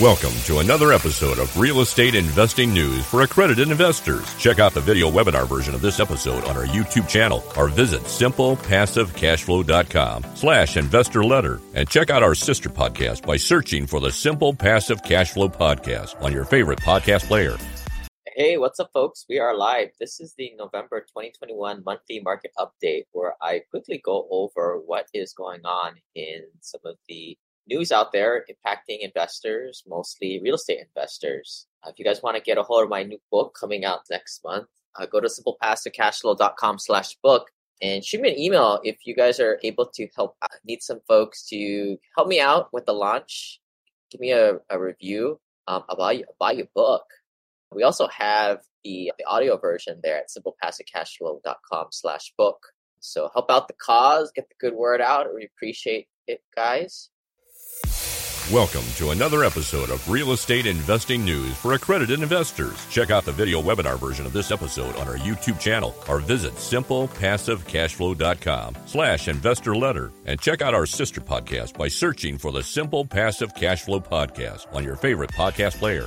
Welcome to another episode of Real Estate Investing News for accredited investors. Check out the video webinar version of this episode on our YouTube channel or visit simplepassivecashflow.com slash investor letter and check out our sister podcast by searching for the Simple Passive Cashflow podcast on your favorite podcast player. Hey, what's up, folks? We are live. This is the November 2021 monthly market update where I quickly go over what is going on in some of the news out there impacting investors, mostly real estate investors. Uh, if you guys want to get a hold of my new book coming out next month, uh, go to simplepassivecashflow.com slash book and shoot me an email if you guys are able to help I uh, need some folks to help me out with the launch. Give me a, a review um, about, about your book. We also have the, the audio version there at simplepassivecashflow.com slash book. So help out the cause get the good word out. We appreciate it guys Welcome to another episode of Real Estate Investing News for accredited investors. Check out the video webinar version of this episode on our YouTube channel or visit simplepassivecashflow.com slash investor letter and check out our sister podcast by searching for the Simple Passive Cashflow podcast on your favorite podcast player.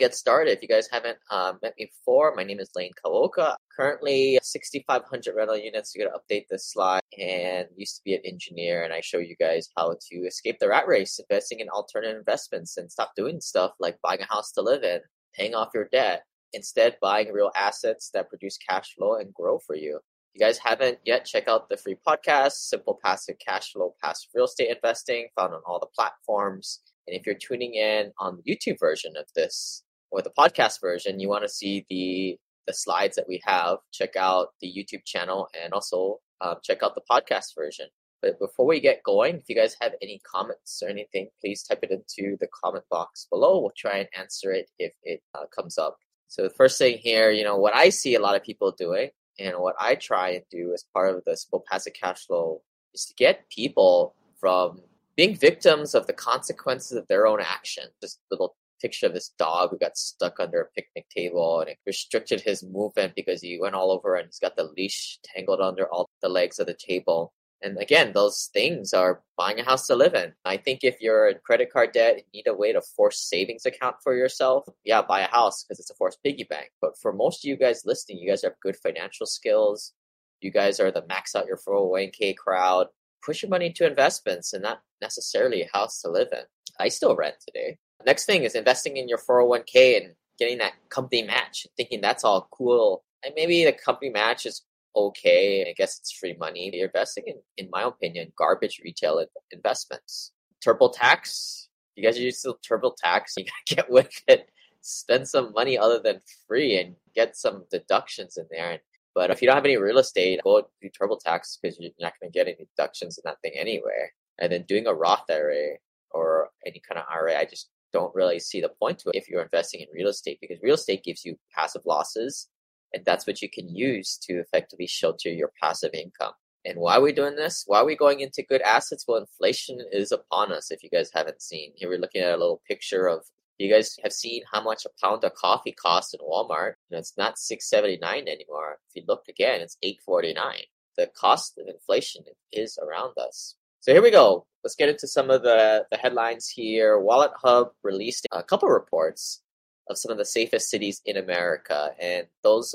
Get started. If you guys haven't uh, met me before, my name is Lane Kawaoka. Currently, 6,500 rental units. You're going to update this slide and used to be an engineer. And I show you guys how to escape the rat race, investing in alternative investments and stop doing stuff like buying a house to live in, paying off your debt. Instead, buying real assets that produce cash flow and grow for you. If you guys haven't yet, check out the free podcast, Simple Passive Cash Flow Passive Real Estate Investing, found on all the platforms. And if you're tuning in on the YouTube version of this or the podcast version, you want to see the the slides that we have, check out the YouTube channel and also um, check out the podcast version. But before we get going, if you guys have any comments or anything, please type it into the comment box below. We'll try and answer it if it uh, comes up. So the first thing here, you know, what I see a lot of people doing and what I try and do as part of the simple passive cash flow is to get people from being victims of the consequences of their own action. This little picture of this dog who got stuck under a picnic table and it restricted his movement because he went all over and he's got the leash tangled under all the legs of the table. And again, those things are buying a house to live in. I think if you're in credit card debt and need a way to force savings account for yourself, yeah, buy a house because it's a forced piggy bank. But for most of you guys listening, you guys have good financial skills. You guys are the max out your 401k crowd push your money into investments and not necessarily a house to live in. I still rent today. Next thing is investing in your 401k and getting that company match, thinking that's all cool. And maybe the company match is okay. I guess it's free money. You're investing in, in my opinion, garbage retail investments. TurboTax. You guys use the TurboTax. You gotta get with it. Spend some money other than free and get some deductions in there. But if you don't have any real estate, go do TurboTax because you're not going to get any deductions in that thing anyway. And then doing a Roth IRA or any kind of IRA, I just don't really see the point to it if you're investing in real estate because real estate gives you passive losses and that's what you can use to effectively shelter your passive income. And why are we doing this? Why are we going into good assets? Well, inflation is upon us. If you guys haven't seen, here we're looking at a little picture of you guys have seen how much a pound of coffee costs in Walmart. And it's not six seventy nine anymore. If you look again, it's eight forty nine. The cost of inflation is around us. So here we go. Let's get into some of the, the headlines here. Wallet Hub released a couple reports of some of the safest cities in America, and those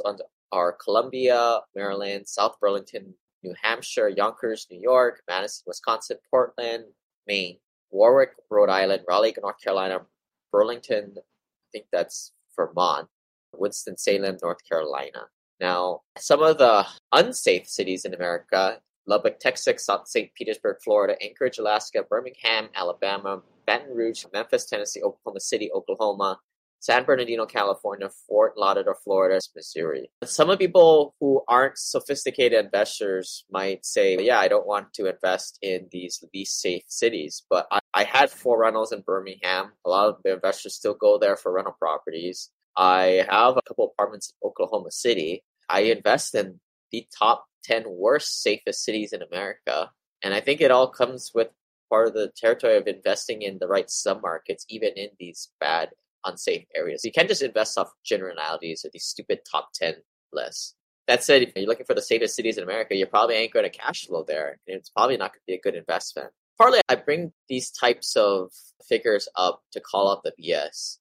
are Columbia, Maryland, South Burlington, New Hampshire, Yonkers, New York, Madison, Wisconsin, Portland, Maine, Warwick, Rhode Island, Raleigh, North Carolina, Burlington, I think that's Vermont, Winston-Salem, North Carolina. Now, some of the unsafe cities in America Lubbock, Texas, St. Petersburg, Florida, Anchorage, Alaska, Birmingham, Alabama, Baton Rouge, Memphis, Tennessee, Oklahoma City, Oklahoma, San Bernardino, California, Fort Lauderdale, Florida, Missouri. Some of people who aren't sophisticated investors might say, yeah, I don't want to invest in these least safe cities. But I, I had four rentals in Birmingham. A lot of the investors still go there for rental properties. I have a couple apartments in Oklahoma City. I invest in the top 10 worst, safest cities in America. And I think it all comes with part of the territory of investing in the right submarkets, even in these bad, unsafe areas. You can't just invest off generalities or these stupid top 10 lists. That said, if you're looking for the safest cities in America, you probably ain't going to cash flow there. And it's probably not going to be a good investment. Partly, I bring these types of figures up to call out the BS.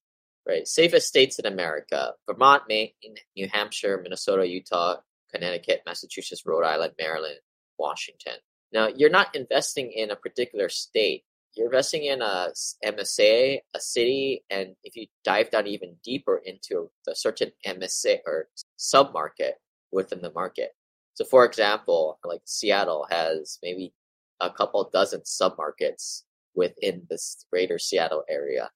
Right, safest states in America: Vermont, Maine, New Hampshire, Minnesota, Utah, Connecticut, Massachusetts, Rhode Island, Maryland, Washington. Now, you're not investing in a particular state. You're investing in a MSA, a city, and if you dive down even deeper into a certain MSA or submarket within the market. So, for example, like Seattle has maybe a couple dozen submarkets within this greater Seattle area.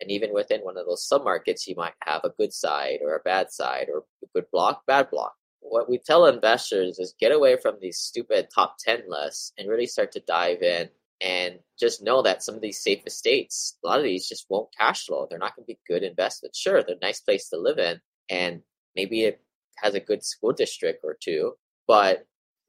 And even within one of those submarkets, you might have a good side or a bad side or a good block, bad block what we tell investors is get away from these stupid top 10 lists and really start to dive in and just know that some of these safe estates, a lot of these just won't cash flow. They're not going to be good investments. Sure, they're a nice place to live in, and maybe it has a good school district or two, but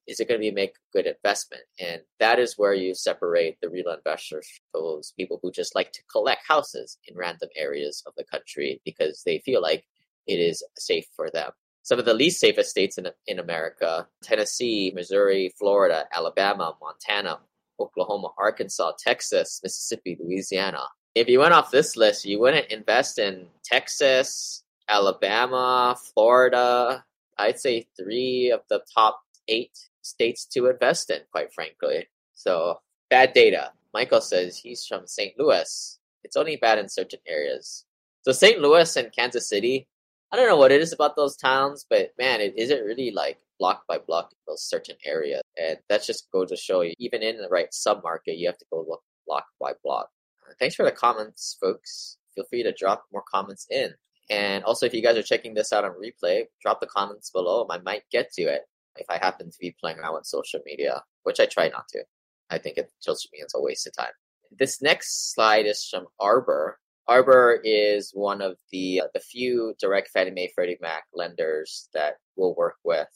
is it going to be make a good investment? And that is where you separate the real investors, from those people who just like to collect houses in random areas of the country because they feel like it is safe for them some of the least safest states in, in America Tennessee, Missouri, Florida, Alabama, Montana, Oklahoma, Arkansas, Texas, Mississippi, Louisiana. If you went off this list, you wouldn't invest in Texas, Alabama, Florida. I'd say three of the top eight states to invest in, quite frankly. So, bad data. Michael says he's from St. Louis. It's only bad in certain areas. So, St. Louis and Kansas City, I don't know what it is about those towns, but man, it isn't really like block by block in those certain areas. And that's just go to show you, even in the right submarket, you have to go look block by block. Uh, thanks for the comments, folks. Feel free to drop more comments in. And also, if you guys are checking this out on replay, drop the comments below. I might get to it if I happen to be playing around with social media, which I try not to. I think it media is a waste of time. This next slide is from Arbor, Arbor is one of the uh, the few direct Fannie Mae Freddie Mac lenders that we'll work with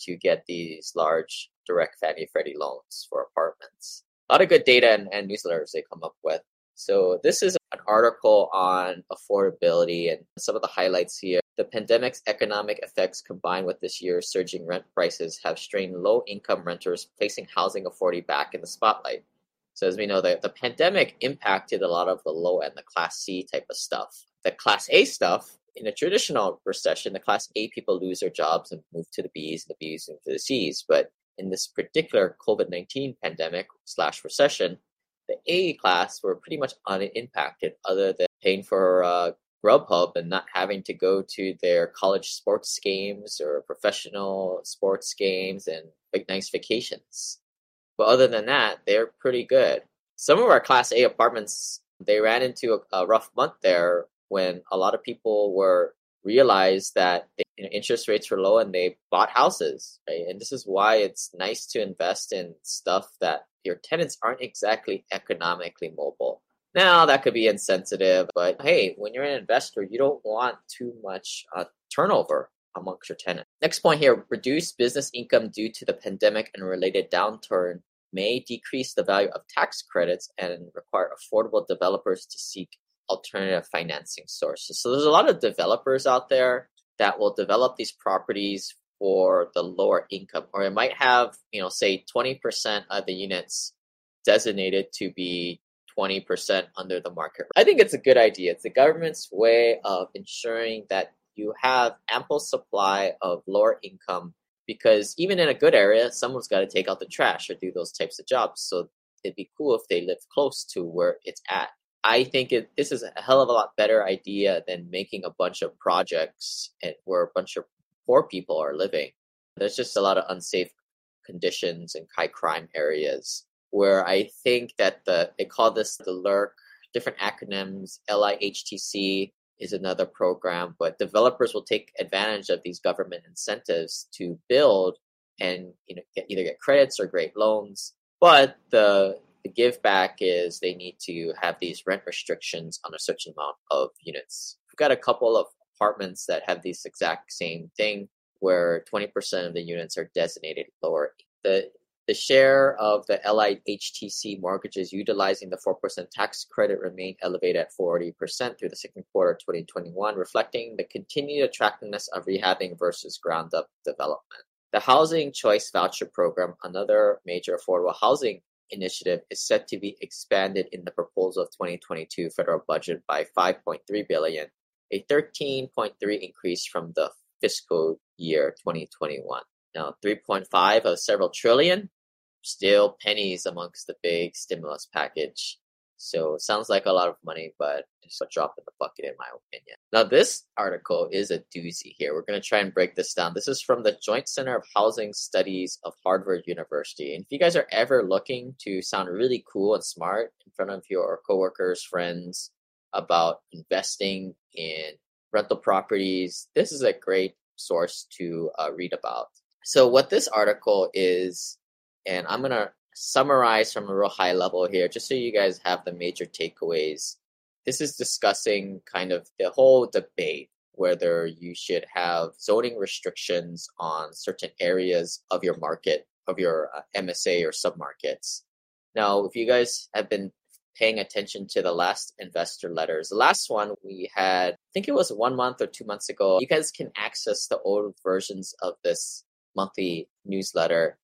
to get these large direct Fannie Freddie loans for apartments. A lot of good data and, and newsletters they come up with. So this is an article on affordability and some of the highlights here. The pandemic's economic effects combined with this year's surging rent prices have strained low income renters, placing housing affordability back in the spotlight. So as we know, the, the pandemic impacted a lot of the low end, the class C type of stuff. The class A stuff, in a traditional recession, the class A people lose their jobs and move to the Bs, and the Bs move to the Cs. But in this particular COVID 19 pandemic slash recession, the A class were pretty much unimpacted, other than paying for uh, Grubhub and not having to go to their college sports games or professional sports games and big nice vacations. But other than that, they're pretty good. Some of our Class A apartments, they ran into a, a rough month there when a lot of people were realized that you know, interest rates were low and they bought houses. Right? And this is why it's nice to invest in stuff that your tenants aren't exactly economically mobile. Now, that could be insensitive, but hey, when you're an investor, you don't want too much uh, turnover amongst your tenants. Next point here reduce business income due to the pandemic and related downturn may decrease the value of tax credits and require affordable developers to seek alternative financing sources. So there's a lot of developers out there that will develop these properties for the lower income, or it might have, you know, say 20% of the units designated to be 20% under the market. I think it's a good idea. It's the government's way of ensuring that you have ample supply of lower income because even in a good area, someone's got to take out the trash or do those types of jobs. So it'd be cool if they live close to where it's at. I think it, this is a hell of a lot better idea than making a bunch of projects and where a bunch of poor people are living. There's just a lot of unsafe conditions and high crime areas where I think that the they call this the LIHTC, different acronyms, LIHTC, is another program, but developers will take advantage of these government incentives to build and you know get, either get credits or great loans. But the the give back is they need to have these rent restrictions on a certain amount of units. We've got a couple of apartments that have this exact same thing where 20% of the units are designated lower. The The share of the LIHTC mortgages utilizing the 4% tax credit remained elevated at 40% through the second quarter of 2021, reflecting the continued attractiveness of rehabbing versus ground up development. The Housing Choice Voucher Program, another major affordable housing initiative, is set to be expanded in the proposal of 2022 federal budget by 5.3 billion, a 13.3 increase from the fiscal year 2021. Now, 3.5 of several trillion still pennies amongst the big stimulus package. So sounds like a lot of money, but just a drop in the bucket in my opinion. Now this article is a doozy here. We're going to try and break this down. This is from the Joint Center of Housing Studies of Harvard University. And if you guys are ever looking to sound really cool and smart in front of your coworkers, friends about investing in rental properties, this is a great source to uh, read about. So what this article is and I'm going to summarize from a real high level here, just so you guys have the major takeaways. This is discussing kind of the whole debate whether you should have zoning restrictions on certain areas of your market, of your uh, MSA or submarkets. Now, if you guys have been paying attention to the last investor letters, the last one we had, I think it was one month or two months ago, you guys can access the old versions of this monthly newsletter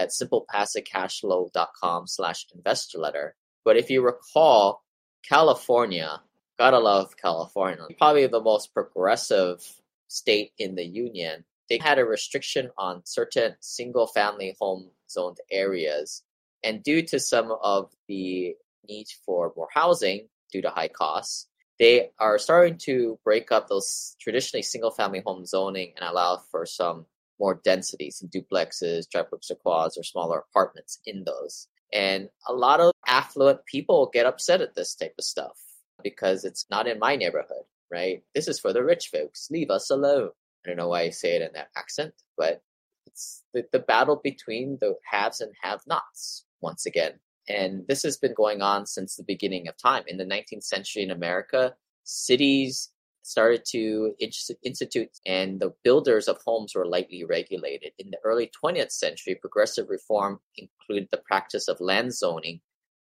at simplepassivecashflow.com slash investor letter. But if you recall, California, gotta love California, probably the most progressive state in the union. They had a restriction on certain single family home zoned areas. And due to some of the need for more housing due to high costs, they are starting to break up those traditionally single family home zoning and allow for some more densities, and duplexes, triplexes, or quads, or smaller apartments in those. And a lot of affluent people get upset at this type of stuff because it's not in my neighborhood, right? This is for the rich folks. Leave us alone. I don't know why I say it in that accent, but it's the, the battle between the haves and have nots once again. And this has been going on since the beginning of time. In the 19th century in America, cities started to institute, and the builders of homes were lightly regulated. In the early 20th century, progressive reform included the practice of land zoning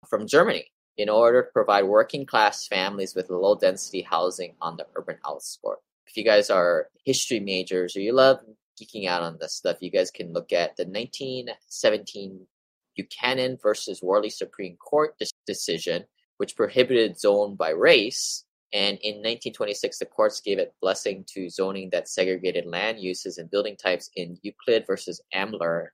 from Germany in order to provide working class families with low density housing on the urban outskirts. If you guys are history majors or you love geeking out on this stuff, you guys can look at the 1917 Buchanan versus Warley Supreme Court decision, which prohibited zone by race and in 1926, the courts gave it blessing to zoning that segregated land uses and building types in Euclid versus Ambler.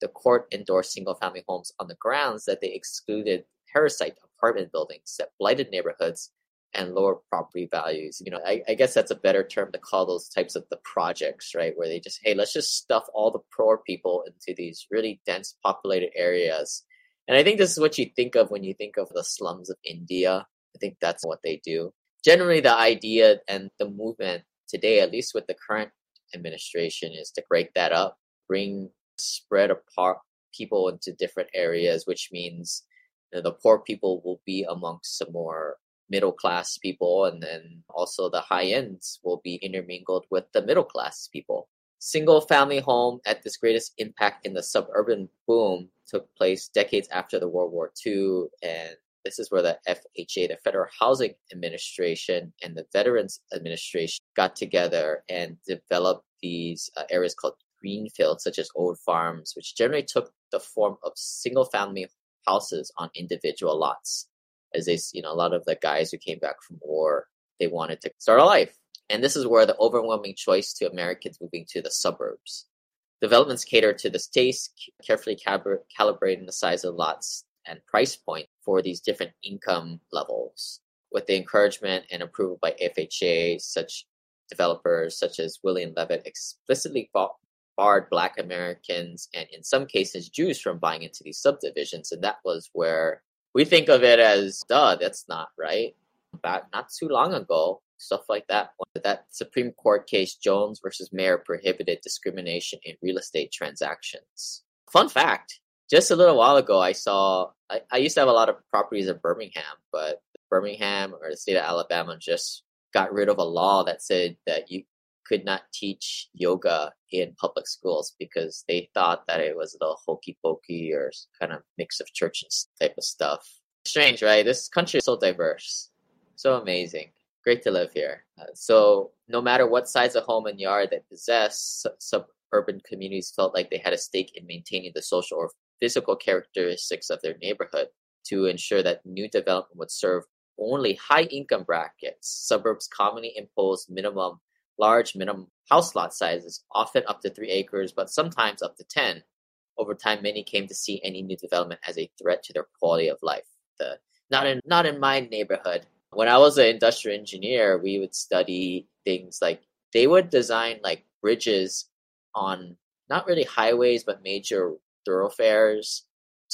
The court endorsed single family homes on the grounds that they excluded parasite apartment buildings that blighted neighborhoods and lower property values. You know, I, I, guess that's a better term to call those types of the projects, right? Where they just, hey, let's just stuff all the poor people into these really dense populated areas. And I think this is what you think of when you think of the slums of India. I think that's what they do generally the idea and the movement today, at least with the current administration, is to break that up, bring spread apart people into different areas, which means you know, the poor people will be amongst some more middle class people, and then also the high ends will be intermingled with the middle class people. Single family home at this greatest impact in the suburban boom took place decades after the World War II, and this is where the FHA, the Federal Housing Administration, and the Veterans Administration got together and developed these uh, areas called greenfields, such as old farms, which generally took the form of single family houses on individual lots. As they, you know, a lot of the guys who came back from war, they wanted to start a life. And this is where the overwhelming choice to Americans moving to the suburbs. Developments cater to this taste, carefully calibrating the size of lots and price point for these different income levels. With the encouragement and approval by FHA, such developers such as William Levitt explicitly barred Black Americans and, in some cases, Jews from buying into these subdivisions. And that was where we think of it as, duh, that's not right. Back not too long ago, stuff like that. That Supreme Court case, Jones versus Mayer, prohibited discrimination in real estate transactions. Fun fact just a little while ago, I saw, I, I used to have a lot of properties in Birmingham, but Birmingham or the state of Alabama just got rid of a law that said that you could not teach yoga in public schools because they thought that it was a little hokey pokey or kind of mix of church and type of stuff. Strange, right? This country is so diverse, so amazing. Great to live here. Uh, so, no matter what size of home and yard they possess, suburban communities felt like they had a stake in maintaining the social or physical characteristics of their neighborhood to ensure that new development would serve only high income brackets. Suburbs commonly impose minimum large minimum house lot sizes, often up to three acres, but sometimes up to 10. Over time, many came to see any new development as a threat to their quality of life. The, not in not in my neighborhood. When I was an industrial engineer, we would study things like they would design like bridges on not really highways but major thoroughfares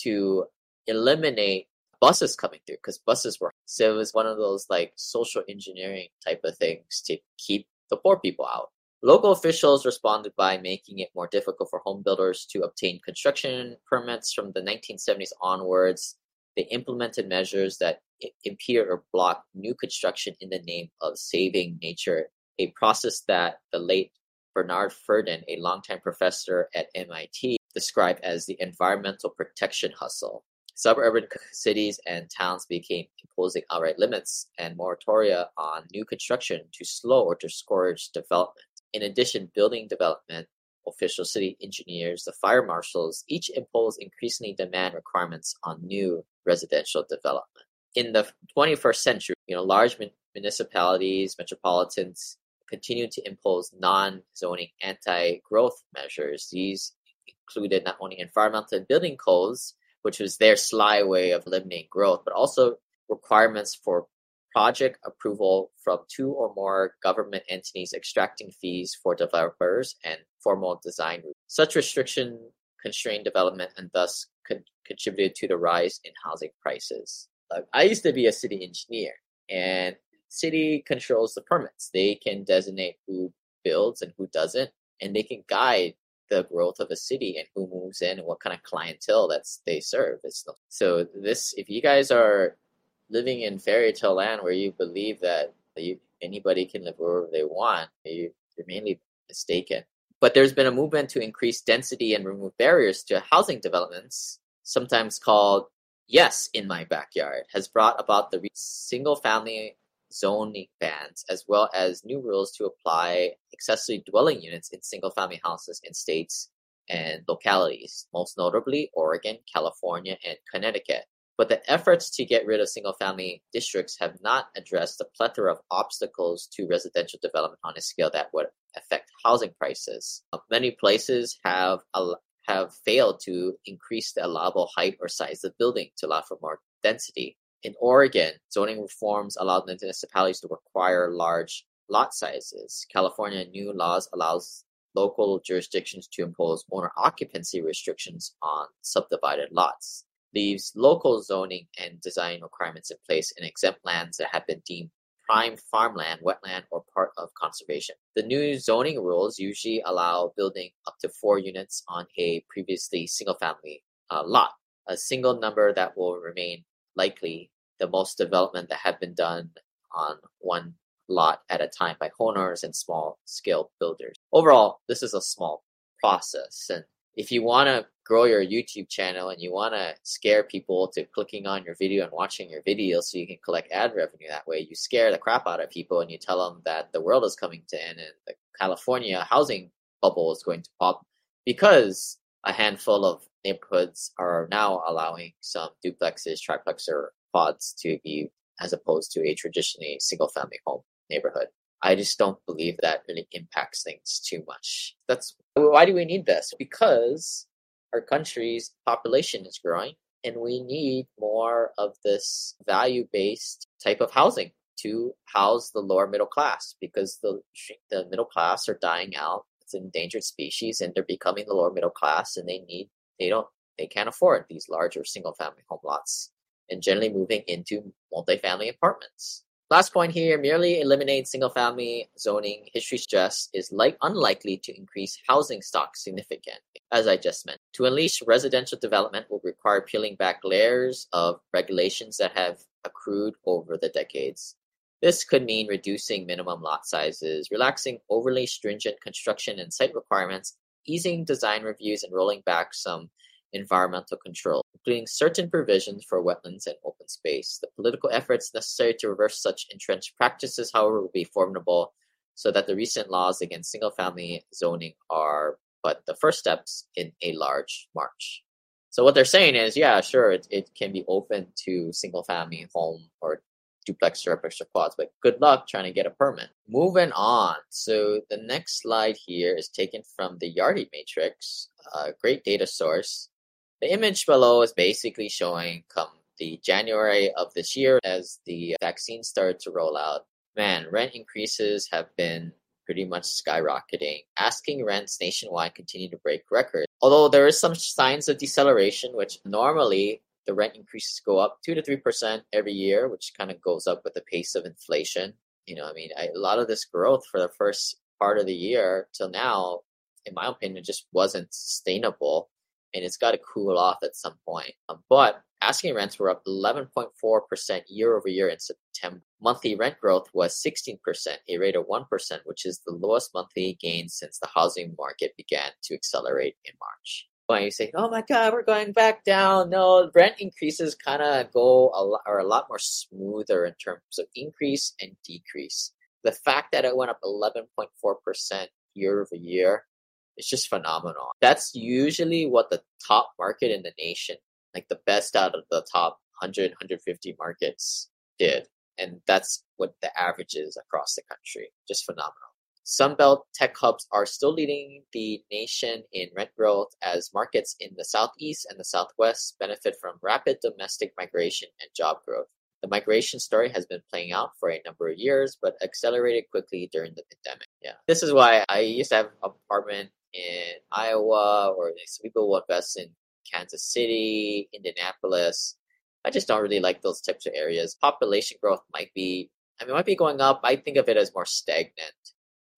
to eliminate buses coming through because buses were so it was one of those like social engineering type of things to keep the poor people out. Local officials responded by making it more difficult for home builders to obtain construction permits from the 1970s onwards. They implemented measures that impede or block new construction in the name of saving nature, a process that the late Bernard Frieden, a longtime professor at MIT, described as the environmental protection hustle. Suburban cities and towns became imposing outright limits and moratoria on new construction to slow or discourage development. In addition, building development official city engineers, the fire marshals each impose increasingly demand requirements on new residential development. In the 21st century, you know, large municipalities, metropolitans continue to impose non-zoning anti-growth measures. These included not only environmental and building codes, which was their sly way of limiting growth, but also requirements for project approval from two or more government entities extracting fees for developers and formal design. Such restriction constrained development and thus con- contributed to the rise in housing prices. I used to be a city engineer, and city controls the permits. They can designate who builds and who doesn't, and they can guide the growth of a city and who moves in and what kind of clientele that's they serve. It's so this if you guys are living in fairy tale land where you believe that you, anybody can live wherever they want, you, you're mainly mistaken. But there's been a movement to increase density and remove barriers to housing developments, sometimes called Yes in My Backyard, has brought about the single family zoning bans, as well as new rules to apply accessory dwelling units in single family houses in states and localities, most notably Oregon, California, and Connecticut. But the efforts to get rid of single family districts have not addressed the plethora of obstacles to residential development on a scale that would affect housing prices. Um, many places have have failed to increase the allowable height or size of building to allow for more density. In Oregon, zoning reforms allowed municipalities to require large lot sizes. California new laws allows local jurisdictions to impose owner occupancy restrictions on subdivided lots. Leaves local zoning and design requirements in place and exempt lands that have been deemed prime farmland, wetland, or part of conservation. The new zoning rules usually allow building up to four units on a previously single family uh, lot, a single number that will remain likely the most development that have been done on one lot at a time by owners and small scale builders. Overall, this is a small process. And if you want to grow your YouTube channel and you want to scare people to clicking on your video and watching your video so you can collect ad revenue that way, you scare the crap out of people and you tell them that the world is coming to end and the California housing bubble is going to pop because a handful of neighborhoods are now allowing some duplexes, triplexes, or pods to be as opposed to a traditionally single family home neighborhood. I just don't believe that really impacts things too much. That's why do we need this? Because our country's population is growing and we need more of this value based type of housing to house the lower middle class because the the middle class are dying out. It's an endangered species and they're becoming the lower middle class and they need they don't they can't afford these larger single family home lots and generally moving into multifamily apartments. Last point here, merely eliminate single family zoning history stress is like unlikely to increase housing stock significantly, as I just mentioned. To unleash residential development will require peeling back layers of regulations that have accrued over the decades. This could mean reducing minimum lot sizes, relaxing overly stringent construction and site requirements, easing design reviews, and rolling back some environmental control, including certain provisions for wetlands and open space. The political efforts necessary to reverse such entrenched practices, however, will be formidable, so that the recent laws against single family zoning are but the first steps in a large march. So what they're saying is, yeah, sure, it, it can be open to single family home or duplex, or quads, but good luck trying to get a permit. Moving on. So the next slide here is taken from the Yardi Matrix, a great data source. The image below is basically showing come the January of this year as the vaccine started to roll out. Man, rent increases have been pretty much skyrocketing. Asking rents nationwide continue to break records. Although there is some signs of deceleration, which normally the rent increases go up two to three percent every year, which kind of goes up with the pace of inflation. You know, I mean, I, a lot of this growth for the first part of the year till now, in my opinion, just wasn't sustainable, and it's got to cool off at some point. Um, but asking rents were up 11.4% year over year in September. Monthly rent growth was 16%, a rate of 1%, which is the lowest monthly gain since the housing market began to accelerate in March when you say, "Oh my God, we're going back down," no, rent increases kind of go a lot, are a lot more smoother in terms of increase and decrease. The fact that it went up 11.4 percent year over year is just phenomenal. That's usually what the top market in the nation, like the best out of the top 100, 150 markets, did, and that's what the average is across the country. Just phenomenal. Sunbelt tech hubs are still leading the nation in rent growth as markets in the Southeast and the Southwest benefit from rapid domestic migration and job growth. The migration story has been playing out for a number of years, but accelerated quickly during the pandemic. Yeah. This is why I used to have an apartment in Iowa, or some people will invest in Kansas City, Indianapolis. I just don't really like those types of areas. Population growth might be, I mean, might be going up. I think of it as more stagnant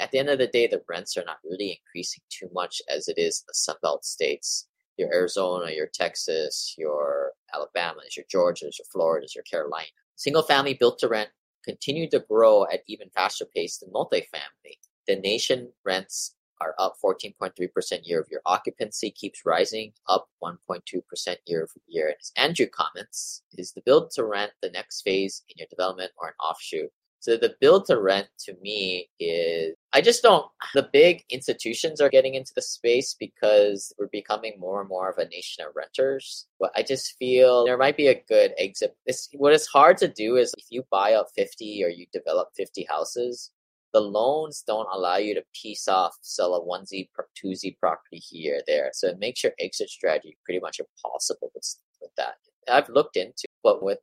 at the end of the day, the rents are not really increasing too much as it is in the Sunbelt states. Your Arizona, your Texas, your Alabamas, your Georgias, your Floridas, your Carolina. Single family built to rent continue to grow at even faster pace than multifamily. The nation rents are up 14.3% year over year. Occupancy keeps rising, up 1.2% year over year. And as Andrew comments, is the build to rent the next phase in your development or an offshoot so the build to rent to me is I just don't the big institutions are getting into the space because we're becoming more and more of a nation of renters. But I just feel there might be a good exit. It's, what is hard to do is if you buy up 50 or you develop 50 houses, the loans don't allow you to piece off, sell a onesie, twosie property here there. So it makes your exit strategy pretty much impossible with, with that. I've looked into, but with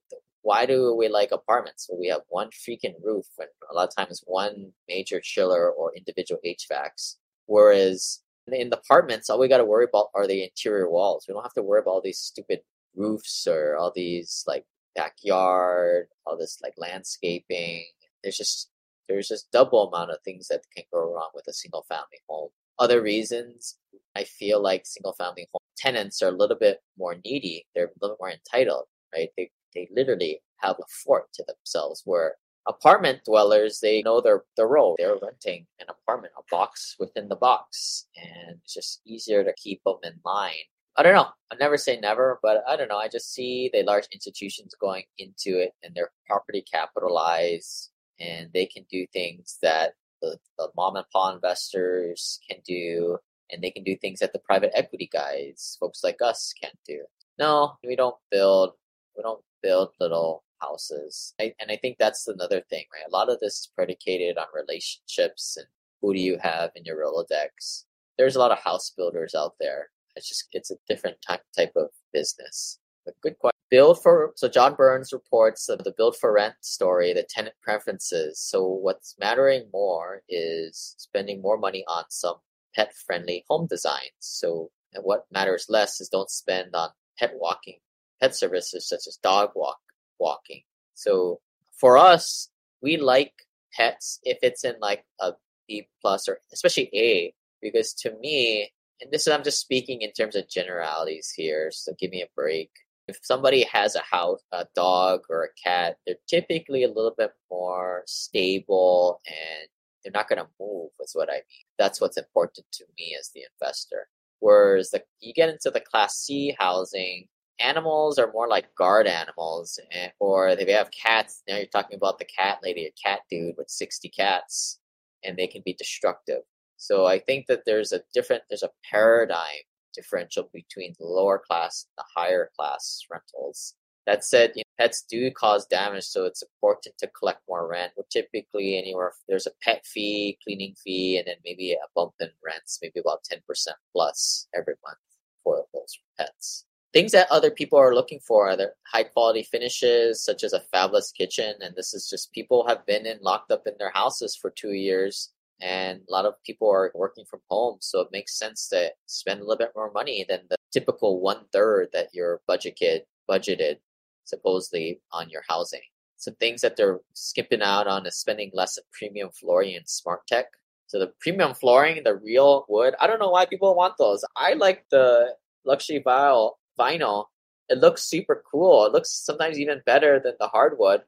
why do we like apartments? Well, we have one freaking roof, and a lot of times one major chiller or individual HVACs. Whereas in the apartments, all we got to worry about are the interior walls. We don't have to worry about all these stupid roofs or all these like backyard, all this like landscaping. There's just there's just double amount of things that can go wrong with a single family home. Other reasons, I feel like single family home tenants are a little bit more needy. They're a little more entitled, right? They they literally have a fort to themselves where apartment dwellers they know their their role. They're renting an apartment a box within the box and it's just easier to keep them in line. I don't know. I never say never but i don't know. I just see the large institutions going into it and their property capitalized and they can do things that the, the mom and pop investors can do and they can do things that the private equity guys folks like us can't do. No we don't build we don't build little houses. I, and I think that's another thing, right? A lot of this is predicated on relationships and who do you have in your Rolodex. There's a lot of house builders out there. It's just it's a different type type of business. But good question. Build for so John Burns reports of the build for rent story, the tenant preferences. So what's mattering more is spending more money on some pet friendly home designs. So what matters less is don't spend on pet walking pet services such as dog walk walking. So for us, we like pets if it's in like a B plus or especially A, because to me, and this is I'm just speaking in terms of generalities here, so give me a break. If somebody has a house, a dog, or a cat, they're typically a little bit more stable and they're not going to move, is what I mean. That's what's important to me as the investor. Whereas the, you get into the Class C housing, animals are more like guard animals, and, or you have cats. Now you're talking about the cat lady, a cat dude with 60 cats, and they can be destructive. So I think that there's a different, there's a paradigm differential between the lower class and the higher class rentals. That said, you know, pets do cause damage, so it's important to collect more rent. We're typically anywhere there's a pet fee, cleaning fee, and then maybe a bump in rents, maybe about ten percent plus every month for those pets. Things that other people are looking for are high quality finishes, such as a fabulous kitchen, and this is just people have been in locked up in their houses for two years and a lot of people are working from home so it makes sense to spend a little bit more money than the typical one third that your budget kid budgeted supposedly on your housing. Some things that they're skipping out on is spending less on premium flooring and smart tech. So the premium flooring the real wood i don't know why people want those. I like the luxury vinyl vinyl it looks super cool it looks sometimes even better than the hardwood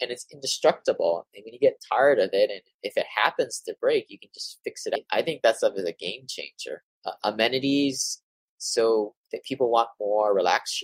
and it's indestructible. And when you get tired of it, and if it happens to break, you can just fix it. I think that stuff is a game changer. Uh, amenities, so that people want more relax,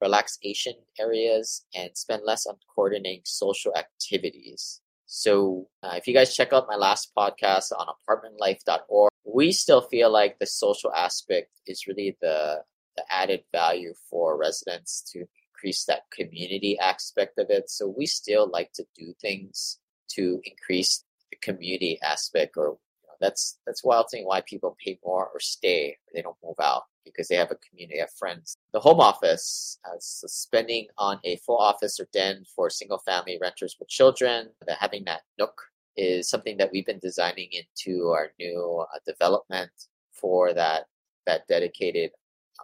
relaxation areas and spend less on coordinating social activities. So uh, if you guys check out my last podcast on apartmentlife.org, we still feel like the social aspect is really the the added value for residents to increase that community aspect of it. So we still like to do things to increase the community aspect or you know, that's that's wild thing why people pay more or stay or they don't move out because they have a community of friends. The home office, uh, spending on a full office or den for single family renters with children, having that nook is something that we've been designing into our new uh, development for that that dedicated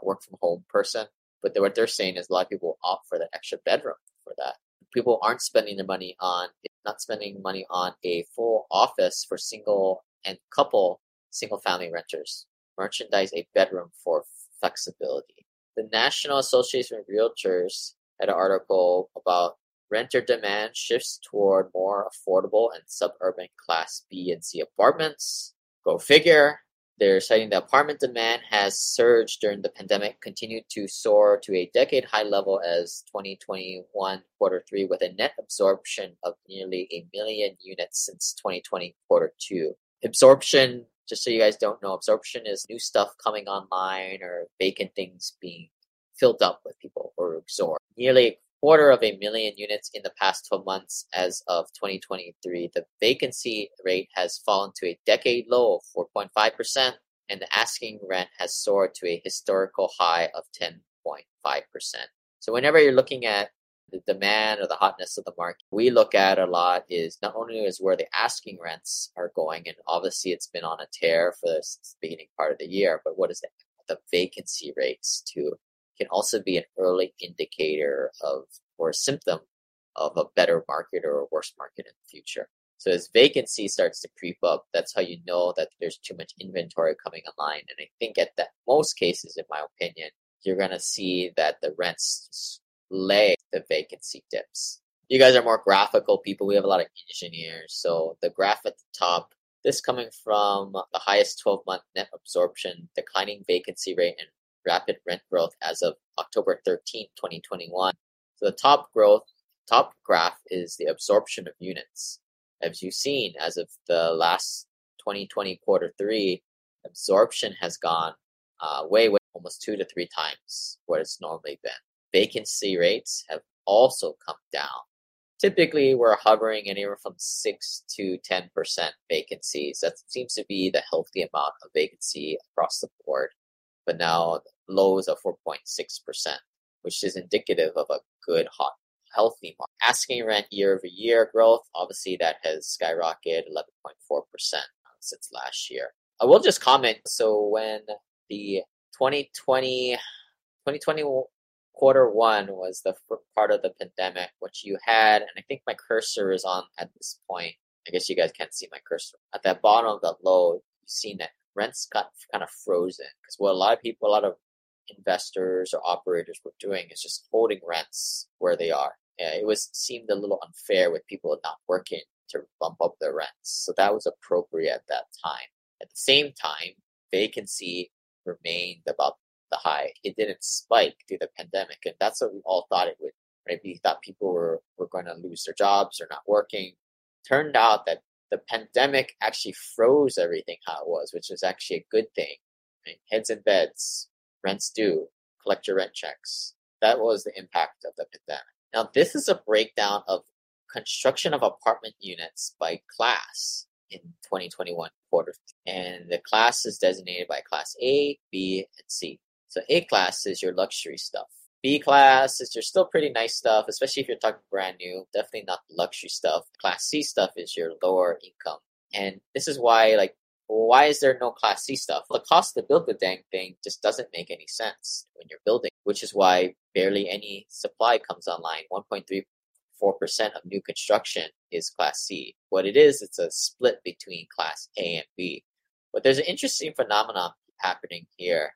work from home person. But what they're saying is a lot of people opt for that extra bedroom for that. People aren't spending the money on not spending money on a full office for single and couple single family renters. Merchandise a bedroom for flexibility. The National Association of Realtors had an article about renter demand shifts toward more affordable and suburban class B and C apartments. Go figure. They're citing the apartment demand has surged during the pandemic, continued to soar to a decade high level as 2021 quarter three, with a net absorption of nearly a million units since 2020 quarter two. Absorption, just so you guys don't know, absorption is new stuff coming online or vacant things being filled up with people or absorbed. Nearly quarter of a million units in the past 12 months as of 2023. The vacancy rate has fallen to a decade low of 4.5%, and the asking rent has soared to a historical high of 10.5%. So, whenever you're looking at the demand or the hotness of the market, we look at a lot is not only is where the asking rents are going, and obviously it's been on a tear for the beginning part of the year, but what is the, the vacancy rates too? Can also be an early indicator of or symptom of a better market or a worse market in the future. So as vacancy starts to creep up, that's how you know that there's too much inventory coming online. And I think at that most cases, in my opinion, you're gonna see that the rents lay the vacancy dips. You guys are more graphical people. We have a lot of engineers. So the graph at the top, this coming from the highest 12 month net absorption, declining vacancy rate, and rapid rent growth as of October 13, 2021. So the top growth, top graph is the absorption of units. As you've seen, as of the last 2020 quarter three, absorption has gone uh, way, way, almost two to three times what it's normally been. Vacancy rates have also come down. Typically, we're hovering anywhere from 6 to 10% vacancies. That seems to be the healthy amount of vacancy across the board but now lows of 4.6%, which is indicative of a good, hot, healthy market. Asking rent year over year growth, obviously that has skyrocketed 11.4% since last year. I will just comment. So when the 2020, 2020 quarter one was the part of the pandemic, which you had, and I think my cursor is on at this point. I guess you guys can't see my cursor. At the bottom of the low, you've seen that rents got kind of frozen because what a lot of people, a lot of investors or operators were doing is just holding rents where they are. Yeah, it was seemed a little unfair with people not working to bump up their rents. So that was appropriate at that time. At the same time, vacancy remained about the high. It didn't spike through the pandemic, and that's what we all thought it would. Right? We thought people were, were going to lose their jobs or not working. Turned out that the pandemic actually froze everything how it was, which is actually a good thing. Right? Heads in beds, rents due, collect your rent checks. That was the impact of the pandemic. Now, this is a breakdown of construction of apartment units by class in 2021 quarter. And the class is designated by class A, B, and C. So A class is your luxury stuff. B class is your still pretty nice stuff, especially if you're talking brand new. Definitely not luxury stuff. Class C stuff is your lower income. And this is why, like, why is there no Class C stuff? The cost to build the dang thing just doesn't make any sense when you're building, which is why barely any supply comes online. 1.34% of new construction is Class C. What it is, it's a split between Class A and B. But there's an interesting phenomenon happening here.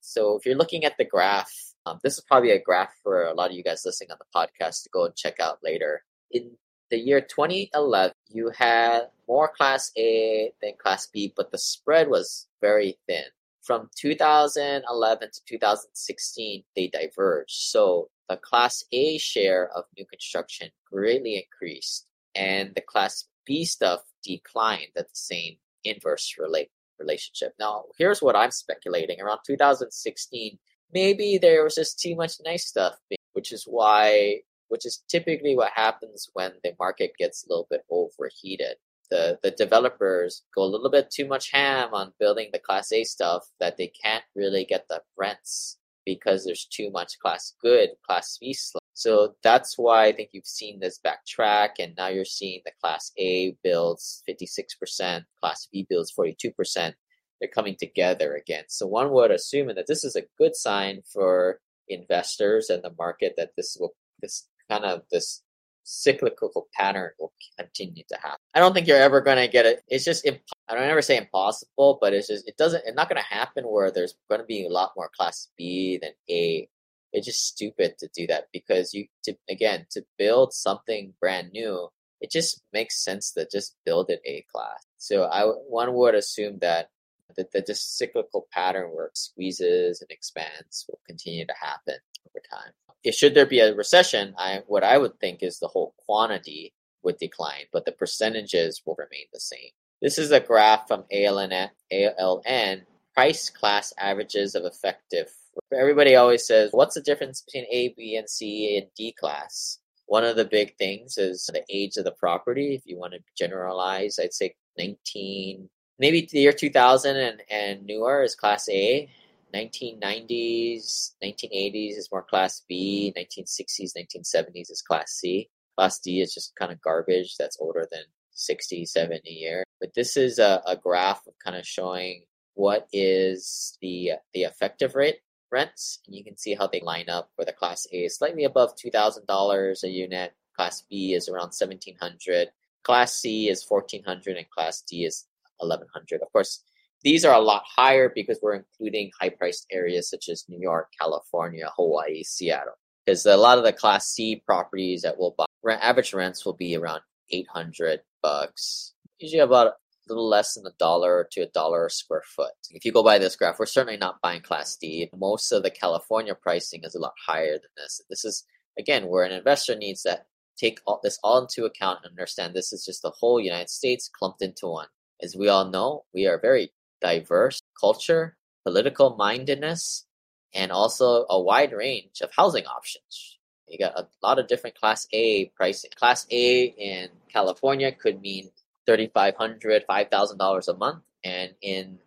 So if you're looking at the graph, um, this is probably a graph for a lot of you guys listening on the podcast to go and check out later. In the year 2011, you had more Class A than Class B, but the spread was very thin. From 2011 to 2016, they diverged. So the Class A share of new construction greatly increased, and the Class B stuff declined at the same inverse relate relationship. Now, here's what I'm speculating. Around 2016, maybe there was just too much nice stuff, which is why which is typically what happens when the market gets a little bit overheated. The the developers go a little bit too much ham on building the class A stuff that they can't really get the rents because there's too much class good, class B. So that's why I think you've seen this backtrack and now you're seeing the class A builds 56%, class B builds 42%. They're coming together again. So one would assume that this is a good sign for investors and the market that this will this kind of this cyclical pattern will continue to happen. I don't think you're ever going to get it. It's just imp- I don't ever say impossible, but it's just it doesn't. It's not going to happen where there's going to be a lot more Class B than A. It's just stupid to do that because you to again to build something brand new. It just makes sense to just build it A class. So I one would assume that that the just cyclical pattern where it squeezes and expands will continue to happen over time if should there be a recession, I what I would think is the whole quantity would decline, but the percentages will remain the same. This is a graph from ALN, ALN price class averages of effective. Everybody always says, what's the difference between A, B, and C and D class? One of the big things is the age of the property. If you want to generalize, I'd say 19, maybe the year 2000 and, and newer is class A, 1990s, 1980s is more Class B, 1960s, 1970s is Class C. Class D is just kind of garbage that's older than 60, 70 year. But this is a, a graph of kind of showing what is the the effective rate rents. And you can see how they line up where the Class A is slightly above $2,000 a unit. Class B is around 1700 Class C is 1400 and Class D is 1100 Of course, these are a lot higher because we're including high priced areas such as New York, California, Hawaii, Seattle. Because a lot of the Class C properties that we'll buy, average rents will be around 800 bucks, usually about little less than a dollar to a dollar a square foot. If you go by this graph, we're certainly not buying Class D. Most of the California pricing is a lot higher than this. This is, again, where an investor needs to take all, this all into account and understand this is just the whole United States clumped into one. As we all know, we are very diverse culture, political mindedness, and also a wide range of housing options. You got a lot of different Class A pricing. Class A in California could mean $3,500, $5,000 a month. And in,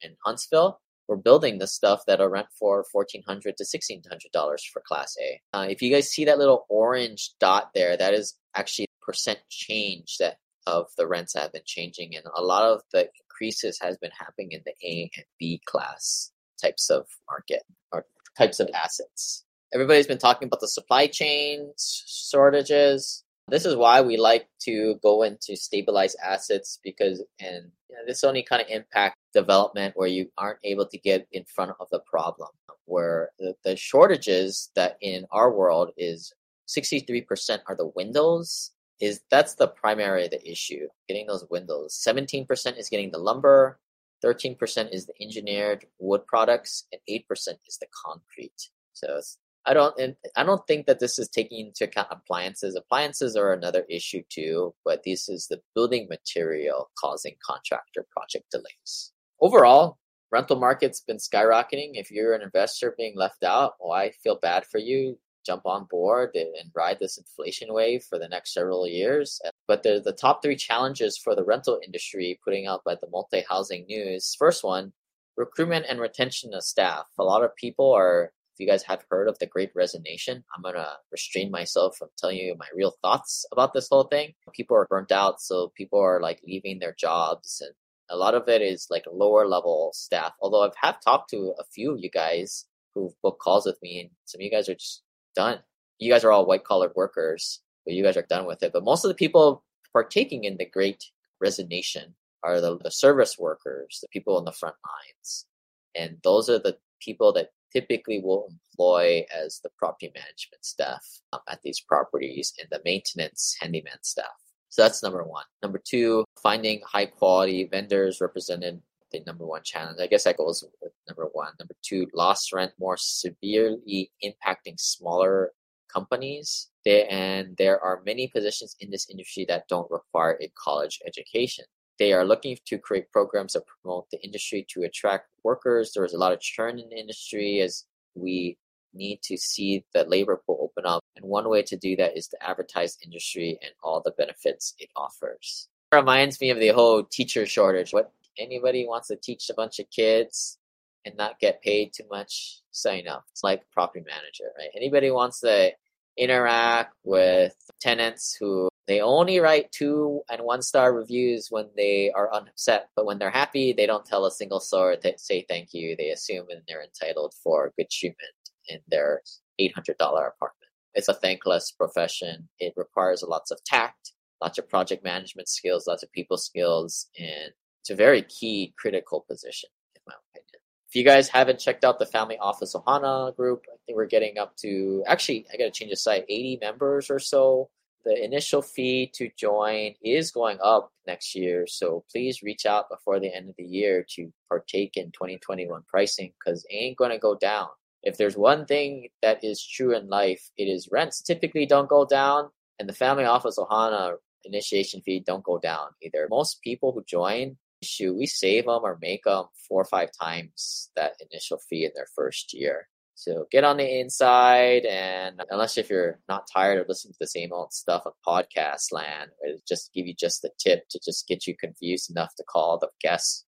in Huntsville, we're building the stuff that'll rent for $1,400 to $1,600 for Class A. Uh, if you guys see that little orange dot there, that is actually percent change that of the rents have been changing. And a lot of the increases has been happening in the A and B class types of market or types of assets. Everybody's been talking about the supply chain shortages. This is why we like to go into stabilized assets because and you know, this only kind of impact development where you aren't able to get in front of the problem. Where the, the shortages that in our world is 63% are the windows is that's the primary the issue getting those windows 17% is getting the lumber 13% is the engineered wood products and 8% is the concrete so i don't i don't think that this is taking into account appliances appliances are another issue too but this is the building material causing contractor project delays overall rental market's been skyrocketing if you're an investor being left out well i feel bad for you jump on board and ride this inflation wave for the next several years. But the, the top three challenges for the rental industry putting out by the multi housing news. First one, recruitment and retention of staff. A lot of people are, if you guys have heard of the great resignation, I'm going to restrain myself from telling you my real thoughts about this whole thing. People are burnt out, so people are like leaving their jobs and a lot of it is like lower level staff. Although I've have talked to a few of you guys who've booked calls with me, and some of you guys are just done. You guys are all white collar workers, but you guys are done with it. But most of the people partaking in the great resignation are the, the service workers, the people on the front lines. And those are the people that typically will employ as the property management staff um, at these properties and the maintenance handyman staff. So that's number one. Number two, finding high quality vendors represented the number one challenge. I guess that goes with number one. Number two, lost rent more severely impacting smaller companies. And there are many positions in this industry that don't require a college education. They are looking to create programs that promote the industry to attract workers. There is a lot of churn in the industry as we need to see the labor pool open up. And one way to do that is to advertise industry and all the benefits it offers. It reminds me of the whole teacher shortage. What anybody wants to teach a bunch of kids and not get paid too much, sign up. It's like property manager, right? Anybody wants to interact with tenants who they only write two and one star reviews when they are upset, but when they're happy, they don't tell a single soul to say thank you. They assume and they're entitled for good treatment in their $800 apartment. It's a thankless profession. It requires lots of tact, lots of project management skills, lots of people skills, and it's a very key critical position, in my opinion. If you guys haven't checked out the Family Office Ohana group, I think we're getting up to actually, I got to change the site, 80 members or so. The initial fee to join is going up next year, so please reach out before the end of the year to partake in 2021 pricing because it ain't going to go down. If there's one thing that is true in life, it is rents typically don't go down, and the Family Office Ohana initiation fee don't go down either. Most people who join shoot, we save them or make them four or five times that initial fee in their first year. So get on the inside, and unless if you're not tired of listening to the same old stuff on podcast land, it'll just give you just the tip to just get you confused enough to call the guests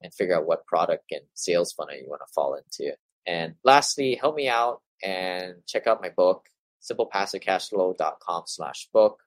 and figure out what product and sales funnel you want to fall into. And lastly, help me out and check out my book, simplepassivecashflow.com slash book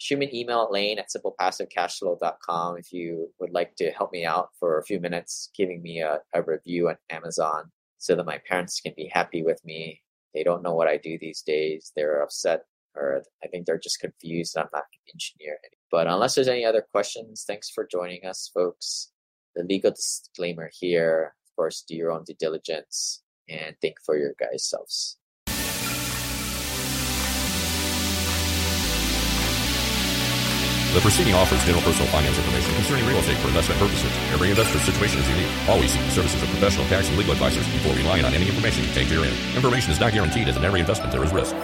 shoot me an email at lane at simplepassivecashflow.com if you would like to help me out for a few minutes, giving me a, a review on Amazon so that my parents can be happy with me. They don't know what I do these days. They're upset or I think they're just confused. I'm not an engineer. But unless there's any other questions, thanks for joining us, folks. The legal disclaimer here, of course, do your own due diligence and think for your guys' selves. The preceding offers general personal finance information concerning real estate for investment purposes. Every investor's situation is unique. Always seek the services of professional tax and legal advisors before relying on any information contained herein. Information is not guaranteed as in every investment there is risk.